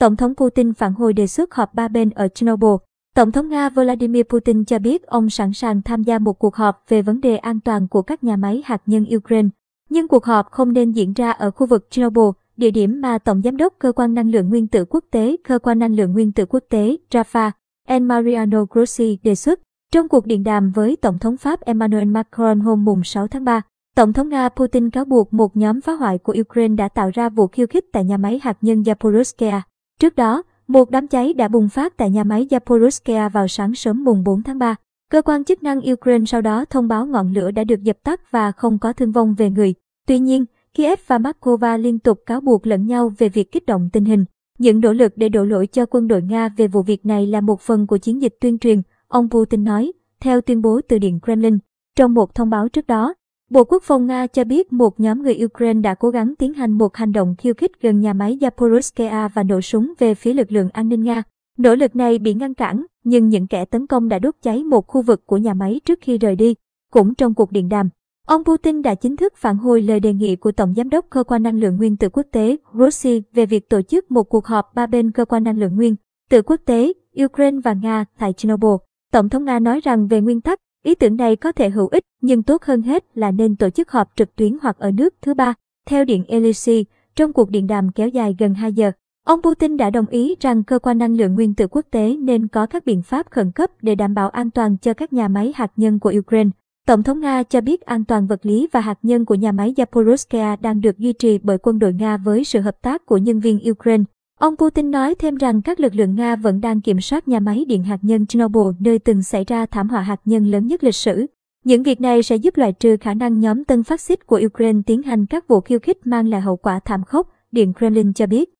Tổng thống Putin phản hồi đề xuất họp ba bên ở Chernobyl. Tổng thống Nga Vladimir Putin cho biết ông sẵn sàng tham gia một cuộc họp về vấn đề an toàn của các nhà máy hạt nhân Ukraine. Nhưng cuộc họp không nên diễn ra ở khu vực Chernobyl, địa điểm mà Tổng Giám đốc Cơ quan Năng lượng Nguyên tử Quốc tế, Cơ quan Năng lượng Nguyên tử Quốc tế, Rafa, and Mariano Grossi đề xuất. Trong cuộc điện đàm với Tổng thống Pháp Emmanuel Macron hôm mùng 6 tháng 3, Tổng thống Nga Putin cáo buộc một nhóm phá hoại của Ukraine đã tạo ra vụ khiêu khích tại nhà máy hạt nhân Zaporizhzhia. Trước đó, một đám cháy đã bùng phát tại nhà máy Zaporozhia vào sáng sớm mùng 4 tháng 3. Cơ quan chức năng Ukraine sau đó thông báo ngọn lửa đã được dập tắt và không có thương vong về người. Tuy nhiên, Kiev và Moscow liên tục cáo buộc lẫn nhau về việc kích động tình hình. Những nỗ lực để đổ lỗi cho quân đội Nga về vụ việc này là một phần của chiến dịch tuyên truyền, ông Putin nói, theo tuyên bố từ Điện Kremlin. Trong một thông báo trước đó, Bộ Quốc phòng Nga cho biết một nhóm người Ukraine đã cố gắng tiến hành một hành động khiêu khích gần nhà máy Zaporizhzhia và nổ súng về phía lực lượng an ninh Nga. Nỗ lực này bị ngăn cản, nhưng những kẻ tấn công đã đốt cháy một khu vực của nhà máy trước khi rời đi. Cũng trong cuộc điện đàm, ông Putin đã chính thức phản hồi lời đề nghị của Tổng Giám đốc Cơ quan Năng lượng Nguyên tử Quốc tế Rossi về việc tổ chức một cuộc họp ba bên Cơ quan Năng lượng Nguyên tử Quốc tế, Ukraine và Nga tại Chernobyl. Tổng thống Nga nói rằng về nguyên tắc, Ý tưởng này có thể hữu ích, nhưng tốt hơn hết là nên tổ chức họp trực tuyến hoặc ở nước thứ ba. Theo Điện Elysee, trong cuộc điện đàm kéo dài gần 2 giờ, ông Putin đã đồng ý rằng cơ quan năng lượng nguyên tử quốc tế nên có các biện pháp khẩn cấp để đảm bảo an toàn cho các nhà máy hạt nhân của Ukraine. Tổng thống Nga cho biết an toàn vật lý và hạt nhân của nhà máy Zaporizhzhia đang được duy trì bởi quân đội Nga với sự hợp tác của nhân viên Ukraine. Ông Putin nói thêm rằng các lực lượng Nga vẫn đang kiểm soát nhà máy điện hạt nhân Chernobyl nơi từng xảy ra thảm họa hạt nhân lớn nhất lịch sử. Những việc này sẽ giúp loại trừ khả năng nhóm tân phát xít của Ukraine tiến hành các vụ khiêu khích mang lại hậu quả thảm khốc, Điện Kremlin cho biết.